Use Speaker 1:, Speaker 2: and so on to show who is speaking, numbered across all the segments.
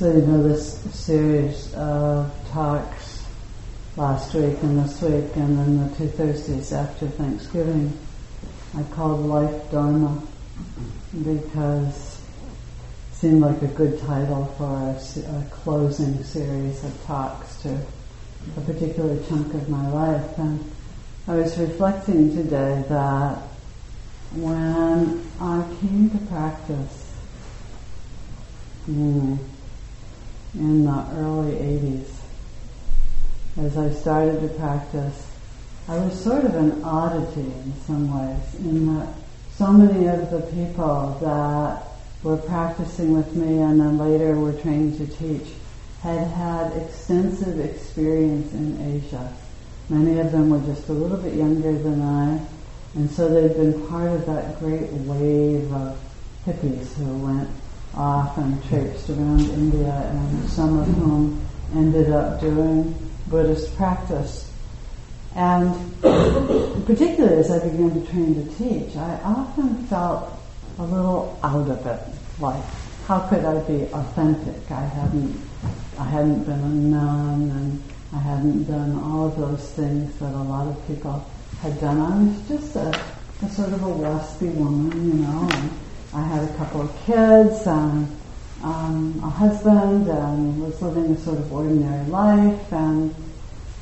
Speaker 1: So you know this series of talks last week and this week and then the two Thursdays after Thanksgiving I called Life Dharma because it seemed like a good title for a, a closing series of talks to a particular chunk of my life. And I was reflecting today that when I came to practice mm, in the early 80s, as I started to practice, I was sort of an oddity in some ways, in that so many of the people that were practicing with me and then later were trained to teach had had extensive experience in Asia. Many of them were just a little bit younger than I, and so they'd been part of that great wave of hippies who went off and traipsed around India, and some of whom ended up doing Buddhist practice. And particularly as I began to train to teach, I often felt a little out of it. Like, how could I be authentic? I hadn't, I hadn't been a nun, and I hadn't done all of those things that a lot of people had done. I was just a, a sort of a waspy woman, you know. And Of kids and um, a husband, and was living a sort of ordinary life. And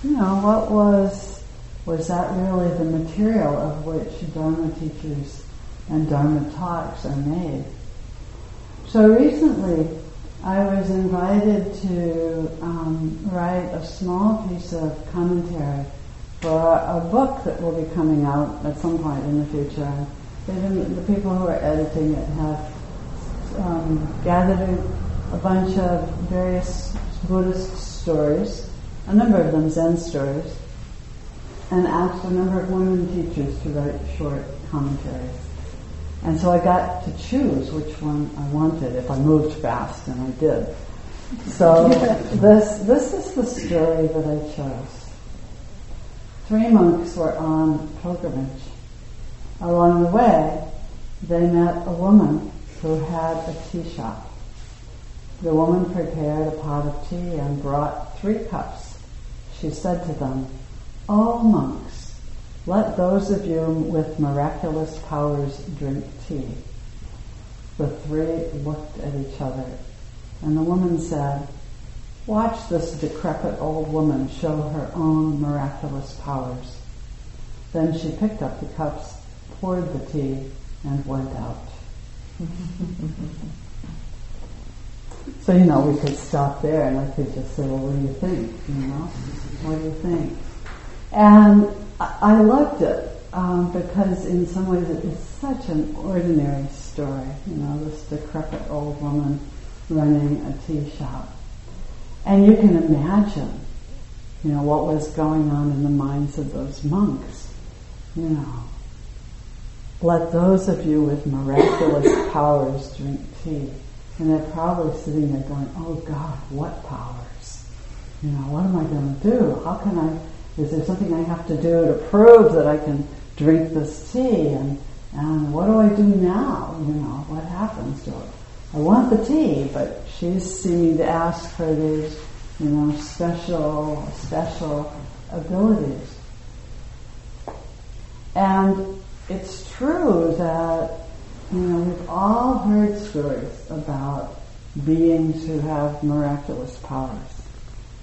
Speaker 1: you know, what was was that really the material of which Dharma teachers and Dharma talks are made? So recently, I was invited to um, write a small piece of commentary for a, book that will be coming out at some point in the future. The people who are editing it have um, gathered a, a bunch of various Buddhist stories, a number of them Zen stories, and asked a number of women teachers to write short commentaries. And so I got to choose which one I wanted if I moved fast, and I did. So this this is the story that I chose. Three monks were on pilgrimage. Along the way, they met a woman who had a tea shop. The woman prepared a pot of tea and brought three cups. She said to them, O monks, let those of you with miraculous powers drink tea. The three looked at each other, and the woman said, Watch this decrepit old woman show her own miraculous powers. Then she picked up the cups, poured the tea, and went out. So, you know, we could stop there and I could just say, well, what do you think? You know, what do you think? And I loved it um, because in some ways it is such an ordinary story. You know, this decrepit old woman running a tea shop. And you can imagine, you know, what was going on in the minds of those monks. You know, let those of you with miraculous powers drink tea. And they're probably sitting there going, oh God, what powers? You know, what am I going to do? How can I is there something I have to do to prove that I can drink this tea? And, and what do I do now? You know, what happens to it? I want the tea, but she's seeming to ask for these, you know, special, special abilities. And it's true that, you know, we've all heard stories about beings who have miraculous powers.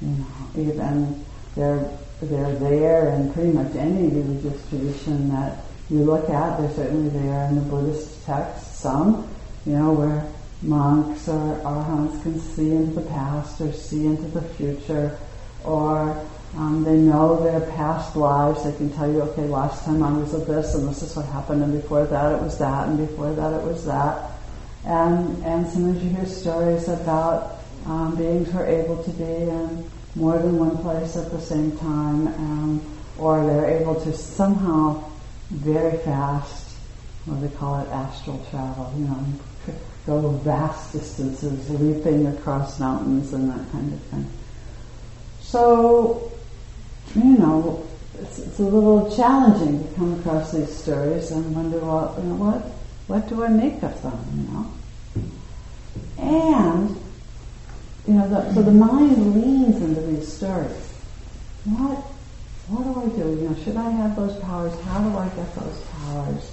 Speaker 1: You know, even there they're there in pretty much any religious tradition that you look at. They're certainly there in the Buddhist texts, some, you know, where monks or arhats can see into the past or see into the future, or um, they know their past lives. They can tell you, okay, last time I was at this, and this is what happened, and before that it was that, and before that it was that. And and sometimes you hear stories about um, beings who are able to be in more than one place at the same time, um, or they're able to somehow very fast, what they call it, astral travel, you know, go vast distances, leaping across mountains and that kind of thing. So, you know, it's, it's a little challenging to come across these stories and wonder, well, you know, what, what do I make of them, you know? And you know, the, so the mind leans into these stories. What, what do I do? You know, should I have those powers? How do I get those powers?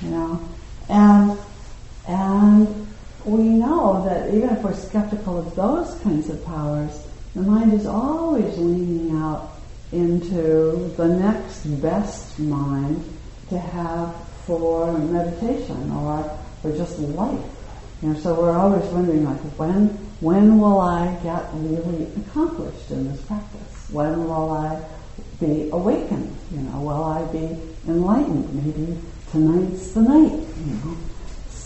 Speaker 1: You know, and and we know that even if we're skeptical of those kinds of powers, the mind is always leaning out into the next best mind to have for meditation or for just life. You know, so we're always wondering like when when will I get really accomplished in this practice? When will I be awakened? You know, will I be enlightened? Maybe tonight's the night, you know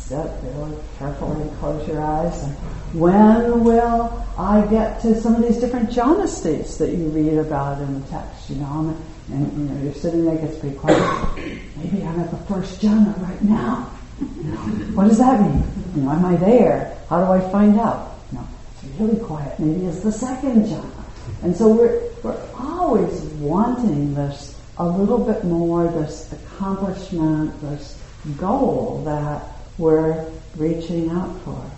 Speaker 1: sit really carefully, close your eyes. And when will I get to some of these different jhana states that you read about in the text? You know, and, you know, you're sitting there, it gets pretty quiet. Maybe I'm at the first jhana right now. What does that mean? You know, am I there? How do I find out? You know, it's really quiet. Maybe it's the second jhana. And so we're, we're always wanting this a little bit more, this accomplishment, this goal that we're reaching out for.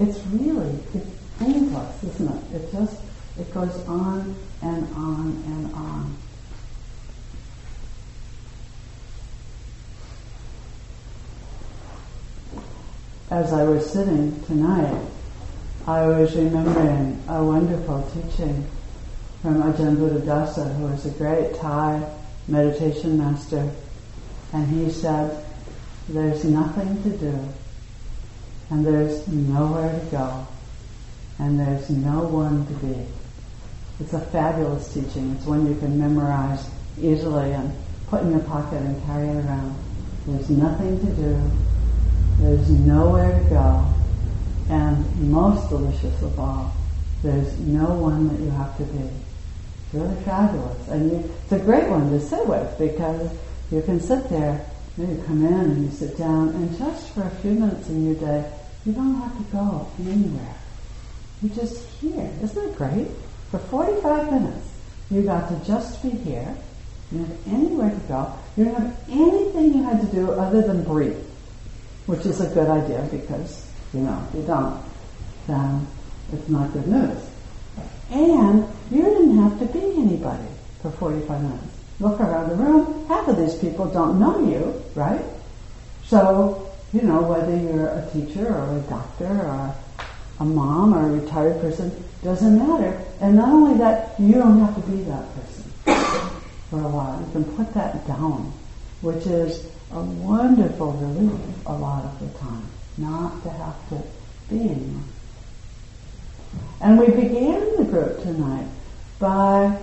Speaker 1: It's really, it's endless, isn't it? It just, it goes on and on and on. As I was sitting tonight, I was remembering a wonderful teaching from Ajahn Buddhadasa, who was a great Thai meditation master. And he said, there's nothing to do, and there's nowhere to go, and there's no one to be. It's a fabulous teaching. It's one you can memorize easily and put in your pocket and carry it around. There's nothing to do, there's nowhere to go, and most delicious of all, there's no one that you have to be. It's really fabulous. And you, it's a great one to sit with because you can sit there you come in and you sit down, and just for a few minutes in your day, you don't have to go anywhere. You're just here. Isn't that great? For 45 minutes, you got to just be here. You don't have anywhere to go. You don't have anything you had to do other than breathe, which is a good idea because, you know, if you don't, then it's not good news. And you didn't have to be anybody for 45 minutes look around the room, half of these people don't know you, right? So, you know, whether you're a teacher or a doctor or a mom or a retired person, doesn't matter. And not only that, you don't have to be that person for a while. You can put that down, which is a wonderful relief a lot of the time, not to have to be. And we began the group tonight by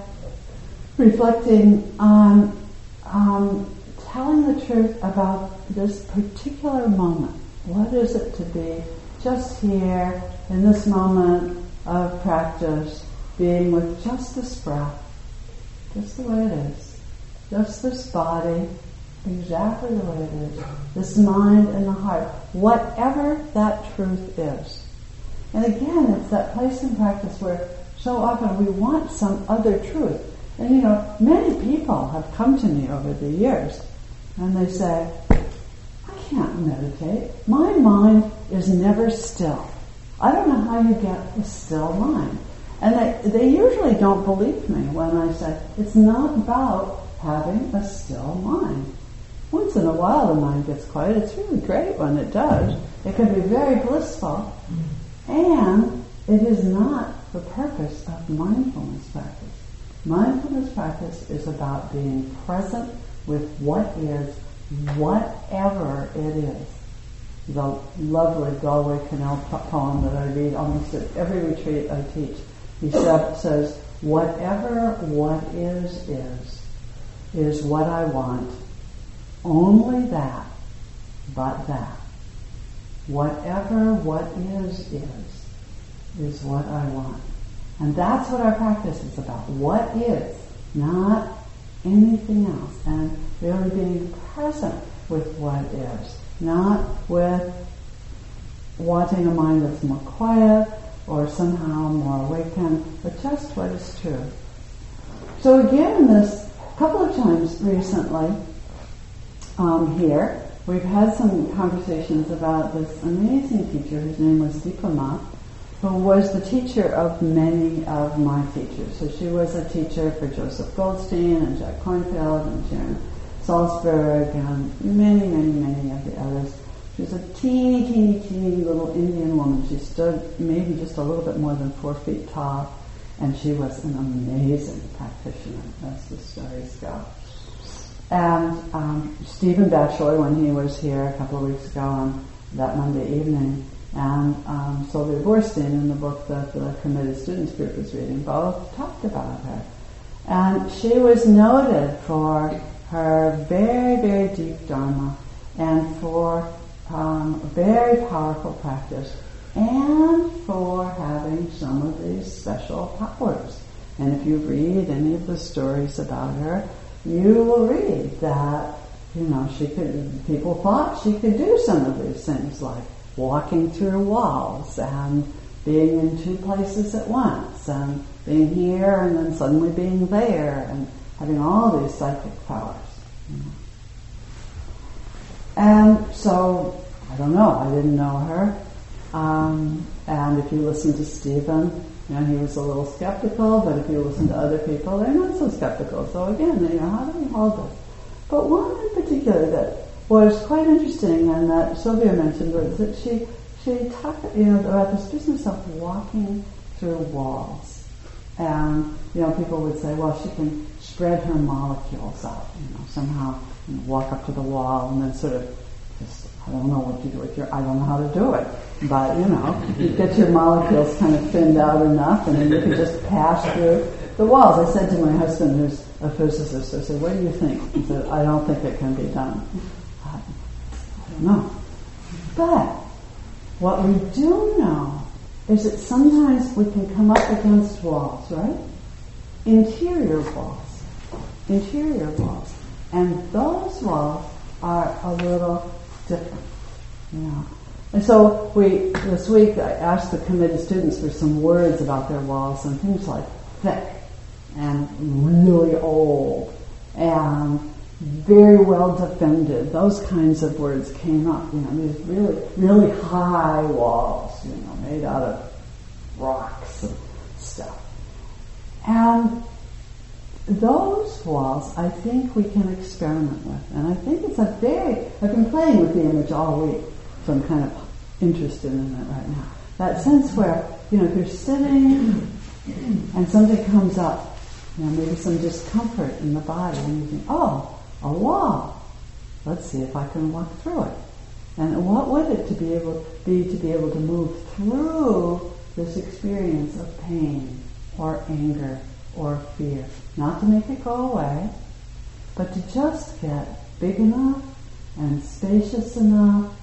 Speaker 1: reflecting on um, telling the truth about this particular moment. What is it to be just here in this moment of practice, being with just this breath, just the way it is, just this body, exactly the way it is, this mind and the heart, whatever that truth is. And again, it's that place in practice where so often we want some other truth. And you know, many people have come to me over the years and they say, I can't meditate. My mind is never still. I don't know how you get a still mind. And they, they usually don't believe me when I say, it's not about having a still mind. Once in a while the mind gets quiet. It's really great when it does. It can be very blissful. Mm. And it is not the purpose of mindfulness practice. Mindfulness practice is about being present with what is, whatever it is. The lovely Galway Kinnell poem that I read almost at every retreat I teach. He says, whatever what is is, is what I want. Only that, but that. Whatever what is is, is what I want. And that's what our practice is about. What is, not anything else. And really being present with what is, not with wanting a mind that's more quiet or somehow more awakened, but just what is true. So again, this couple of times recently um, here, we've had some conversations about this amazing teacher. His name was Dipa Ma, who was the teacher of many of my teachers. So she was a teacher for Joseph Goldstein and Jack Kornfield and Sharon Salzberg and many, many, many of the others. She was a teeny, teeny, teeny little Indian woman. She stood maybe just a little bit more than four feet tall, and she was an amazing practitioner, as the stories go. And um, Stephen Batchelor, when he was here a couple of weeks ago on that Monday evening, and um, Sylvia Boorstein in the book that the committed students group is reading both talked about her. And she was noted for her very, very deep Dharma and for um, very powerful practice and for having some of these special powers. And if you read any of the stories about her, you will read that, you know, she could, people thought she could do some of these things like walking through walls and being in two places at once and being here and then suddenly being there and having all these psychic powers. And so, I don't know, I didn't know her. Um, and if you listen to Stephen, you know, he was a little skeptical, but if you listen to other people, they're not so skeptical. So again, you know, how do we hold this? But one in particular that was quite interesting and that Sylvia mentioned was that she she talked you know about this business of walking through walls. And you know, people would say, well, she can spread her molecules out, you know, somehow you know, walk up to the wall and then sort of just I don't know what to do with your I don't know how to do it. But you know, you get your molecules kind of thinned out enough and then you can just pass through the walls. I said to my husband who's a physicist, I said, What do you think? He said, I don't think it can be done. No. But what we do know is that sometimes we can come up against walls, right? Interior walls. Interior walls. And those walls are a little different. Know. And so we this week I asked the committed students for some words about their walls and things like thick and really old and very well defended. Those kinds of words came up. You know, these really, really high walls, you know, made out of rocks and stuff. And those walls, I think we can experiment with. And I think it's a very, I've been playing with the image all week, so I'm kind of interested in it right now. That sense where, you know, if you're sitting and something comes up, you know, maybe some discomfort in the body, and you think, oh, a wall. Let's see if I can walk through it. And what would it to be able be to be able to move through this experience of pain or anger or fear? Not to make it go away, but to just get big enough and spacious enough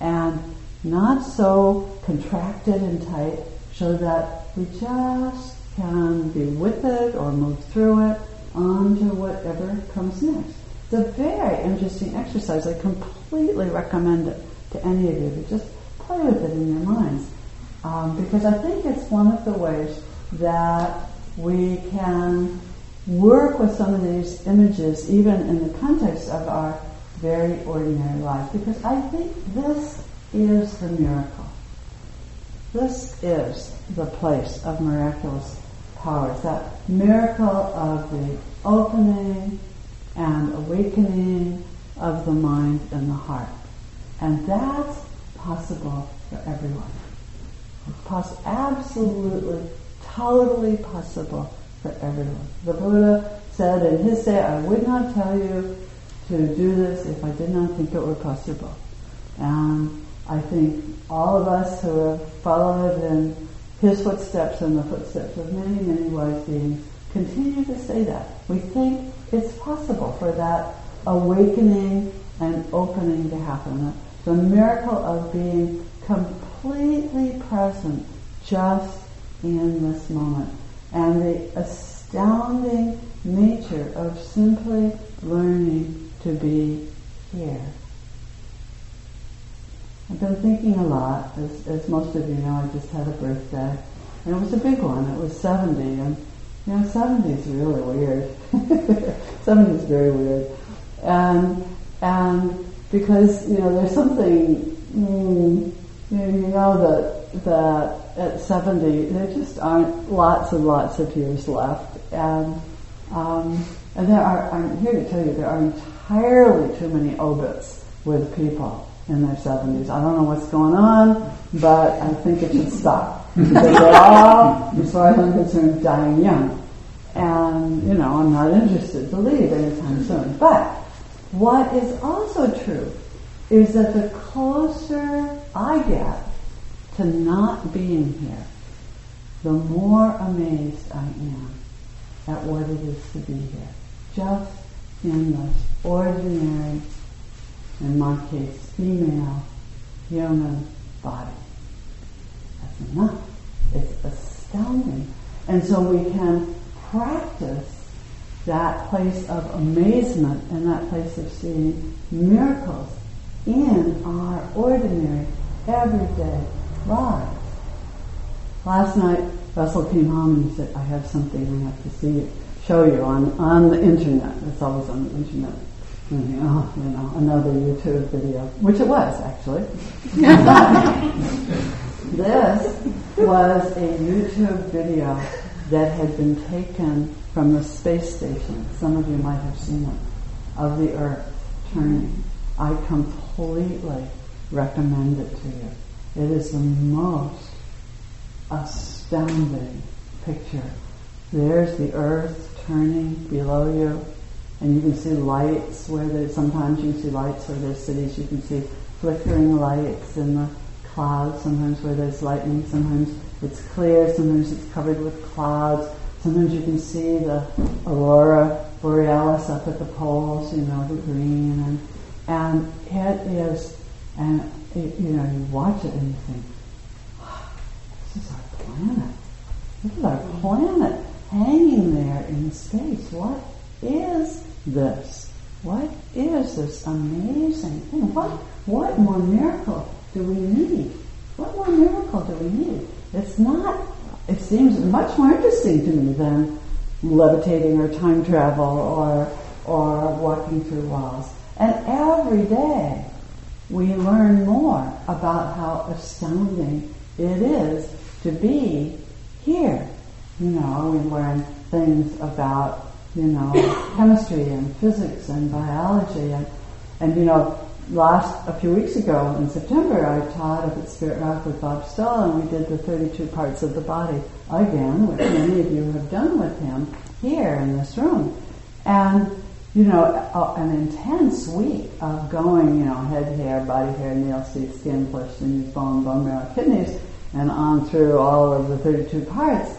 Speaker 1: and not so contracted and tight so that we just can be with it or move through it onto whatever comes next. It's a very interesting exercise. I completely recommend it to any of you to just play with it in your minds. Um, because I think it's one of the ways that we can work with some of these images even in the context of our very ordinary life. Because I think this is the miracle. This is the place of miraculous powers. That miracle of the opening and awakening of the mind and the heart. And that's possible for everyone. Poss- absolutely, totally possible for everyone. The Buddha said in his day, I would not tell you to do this if I did not think it were possible. And I think all of us who have followed in his footsteps and the footsteps of many, many wise beings continue to say that. We think it's possible for that awakening and opening to happen. The miracle of being completely present just in this moment. And the astounding nature of simply learning to be here. I've been thinking a lot, as, as most of you know, I just had a birthday. And it was a big one. It was 70. And you know, 70 is really weird. 70 is very weird. And, and because, you know, there's something mm, you know that that at 70 there just aren't lots and lots of years left, and um, and there are. I'm here to tell you there are entirely too many obits with people in their 70s. I don't know what's going on, but I think it should stop far as I'm concerned, dying young. And you know, I'm not interested to leave anytime soon. But what is also true is that the closer I get to not being here, the more amazed I am at what it is to be here. Just in this ordinary, in my case, female human body. Enough. It's astounding. And so we can practice that place of amazement and that place of seeing miracles in our ordinary, everyday lives. Last night, Russell came home and he said, I have something I have to see, you, show you on, on the internet. It's always on the internet. Oh, you know, another YouTube video, which it was actually. this was a YouTube video that had been taken from the space station. Some of you might have seen it, of the Earth turning. I completely recommend it to you. It is the most astounding picture. There's the earth turning below you, and you can see lights where there's sometimes you see lights where there's cities, you can see flickering lights in the clouds, sometimes where there's lightning, sometimes it's clear, sometimes it's covered with clouds, sometimes you can see the aurora borealis up at the poles, you know, the green, and, and it is, and it, you know, you watch it and you think, this is our planet. This is our planet hanging there in space. What is this? What is this amazing thing? What, what more miracle do we need? What more miracle do we need? It's not, it seems much more interesting to me than levitating or time travel or, or walking through walls. And every day we learn more about how astounding it is to be here. You know, we learn things about, you know, chemistry and physics and biology and, and you know, last, a few weeks ago in September I taught up at Spirit Rock with Bob Stahl and we did the 32 parts of the body again, which many of you have done with him here in this room. And you know, a, an intense week of going, you know, head hair, body hair, nails, teeth, skin, flesh, sinews, bone, bone marrow, kidneys, and on through all of the 32 parts,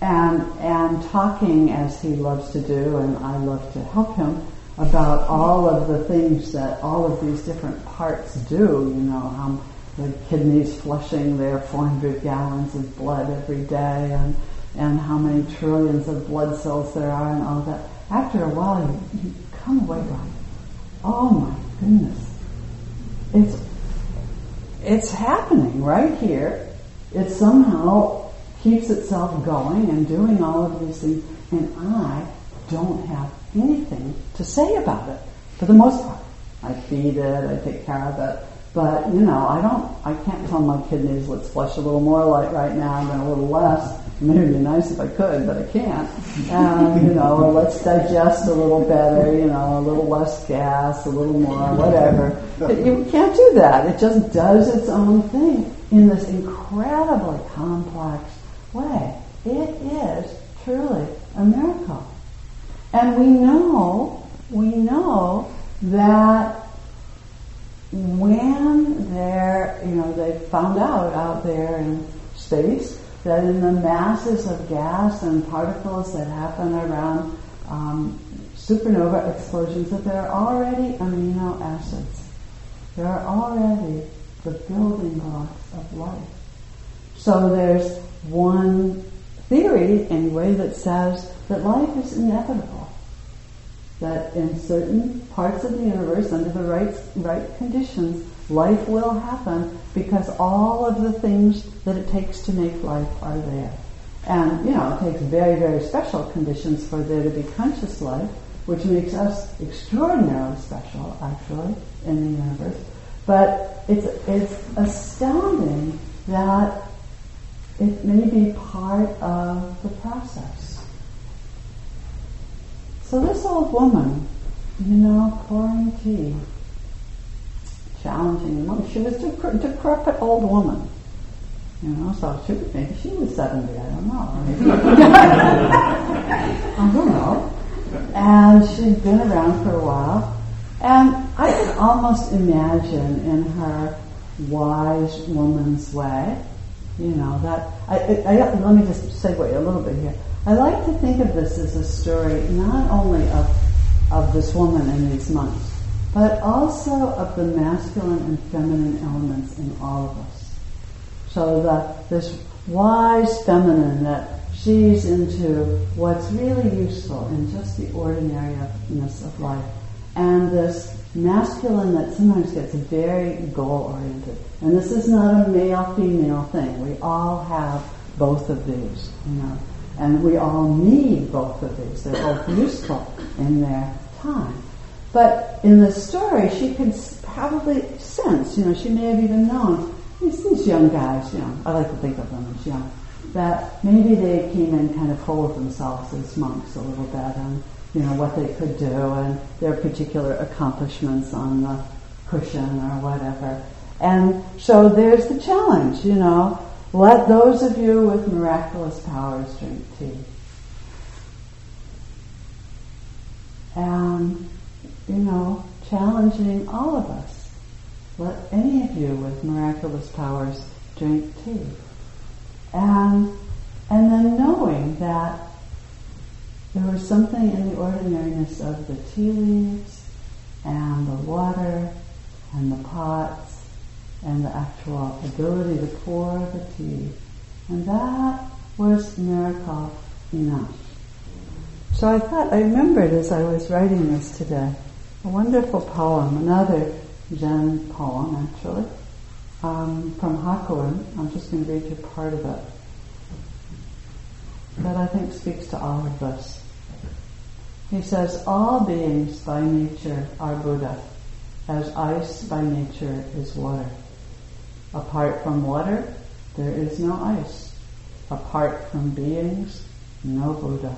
Speaker 1: and and talking as he loves to do, and I love to help him about all of the things that all of these different parts do. You know, how the kidneys flushing their 400 gallons of blood every day, and and how many trillions of blood cells there are, and all that. After a while, you, you come away going, "Oh my goodness, it's it's happening right here." it somehow keeps itself going and doing all of these things, and I don't have anything to say about it for the most part. I feed it, I take care of it, but you know, I don't, I can't tell my kidneys let's flush a little more light right now than a little less. I mean, it'd be nice if I could, but I can't. And you know, or let's digest a little better, you know, a little less gas, a little more, whatever. You can't do that. It just does its own thing in this incredibly complex way. It is truly a miracle. And we know, we know that when they're, you know, they found out out there in space that in the masses of gas and particles that happen around um, supernova explosions that there are already amino acids. There are already the building blocks of life. So there's one theory, anyway, that says that life is inevitable. That in certain parts of the universe, under the right, right conditions, life will happen because all of the things that it takes to make life are there. And, you know, it takes very, very special conditions for there to be conscious life, which makes us extraordinarily special, actually, in the universe. But it's, it's astounding that it may be part of the process. So this old woman, you know, tea, challenging the She was a decrepit old woman. You know, so she maybe she was 70, I don't know. I don't know. And she'd been around for a while. And I could almost imagine in her wise woman's way, you know, that, I, I, let me just segue a little bit here. I like to think of this as a story not only of, of this woman and these monks, but also of the masculine and feminine elements in all of us. So that this wise feminine that sees into what's really useful in just the ordinariness of life, and this masculine that sometimes gets very goal oriented. And this is not a male female thing. We all have both of these, you know, and we all need both of these. They're both useful in their time. But in the story, she can probably sense, you know, she may have even known these, young guys, you know, I like to think of them as young, that maybe they came in kind of full of themselves as monks a little bit and, you know, what they could do and their particular accomplishments on the cushion or whatever. And so there's the challenge, you know, let those of you with miraculous powers drink tea. And you know, challenging all of us. Let any of you with miraculous powers drink tea. And, and then knowing that there was something in the ordinariness of the tea leaves and the water and the pots and the actual ability to pour the tea. And that was miracle enough. So I thought, I remembered as I was writing this today, a wonderful poem, another Zen poem actually, um, from Hakuin. I'm just going to read you part of it. That I think speaks to all of us. He says, All beings by nature are Buddha, as ice by nature is water. Apart from water, there is no ice. Apart from beings, no Buddha.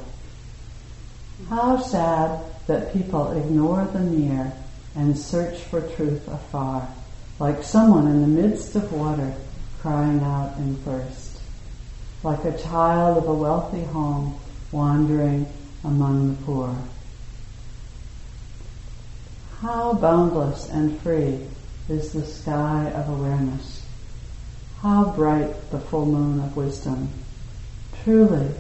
Speaker 1: How sad that people ignore the near and search for truth afar, like someone in the midst of water crying out in thirst, like a child of a wealthy home wandering among the poor. How boundless and free is the sky of awareness. How bright the full moon of wisdom. Truly,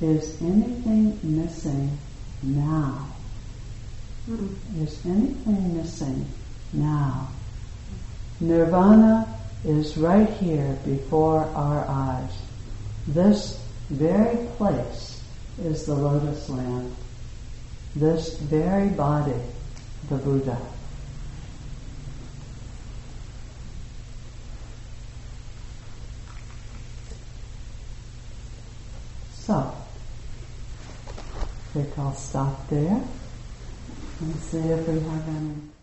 Speaker 1: is anything missing now? Hmm. Is anything missing now? Nirvana is right here before our eyes. This very place is the lotus land. This very body, the Buddha. So, I think I'll stop there and see if we have any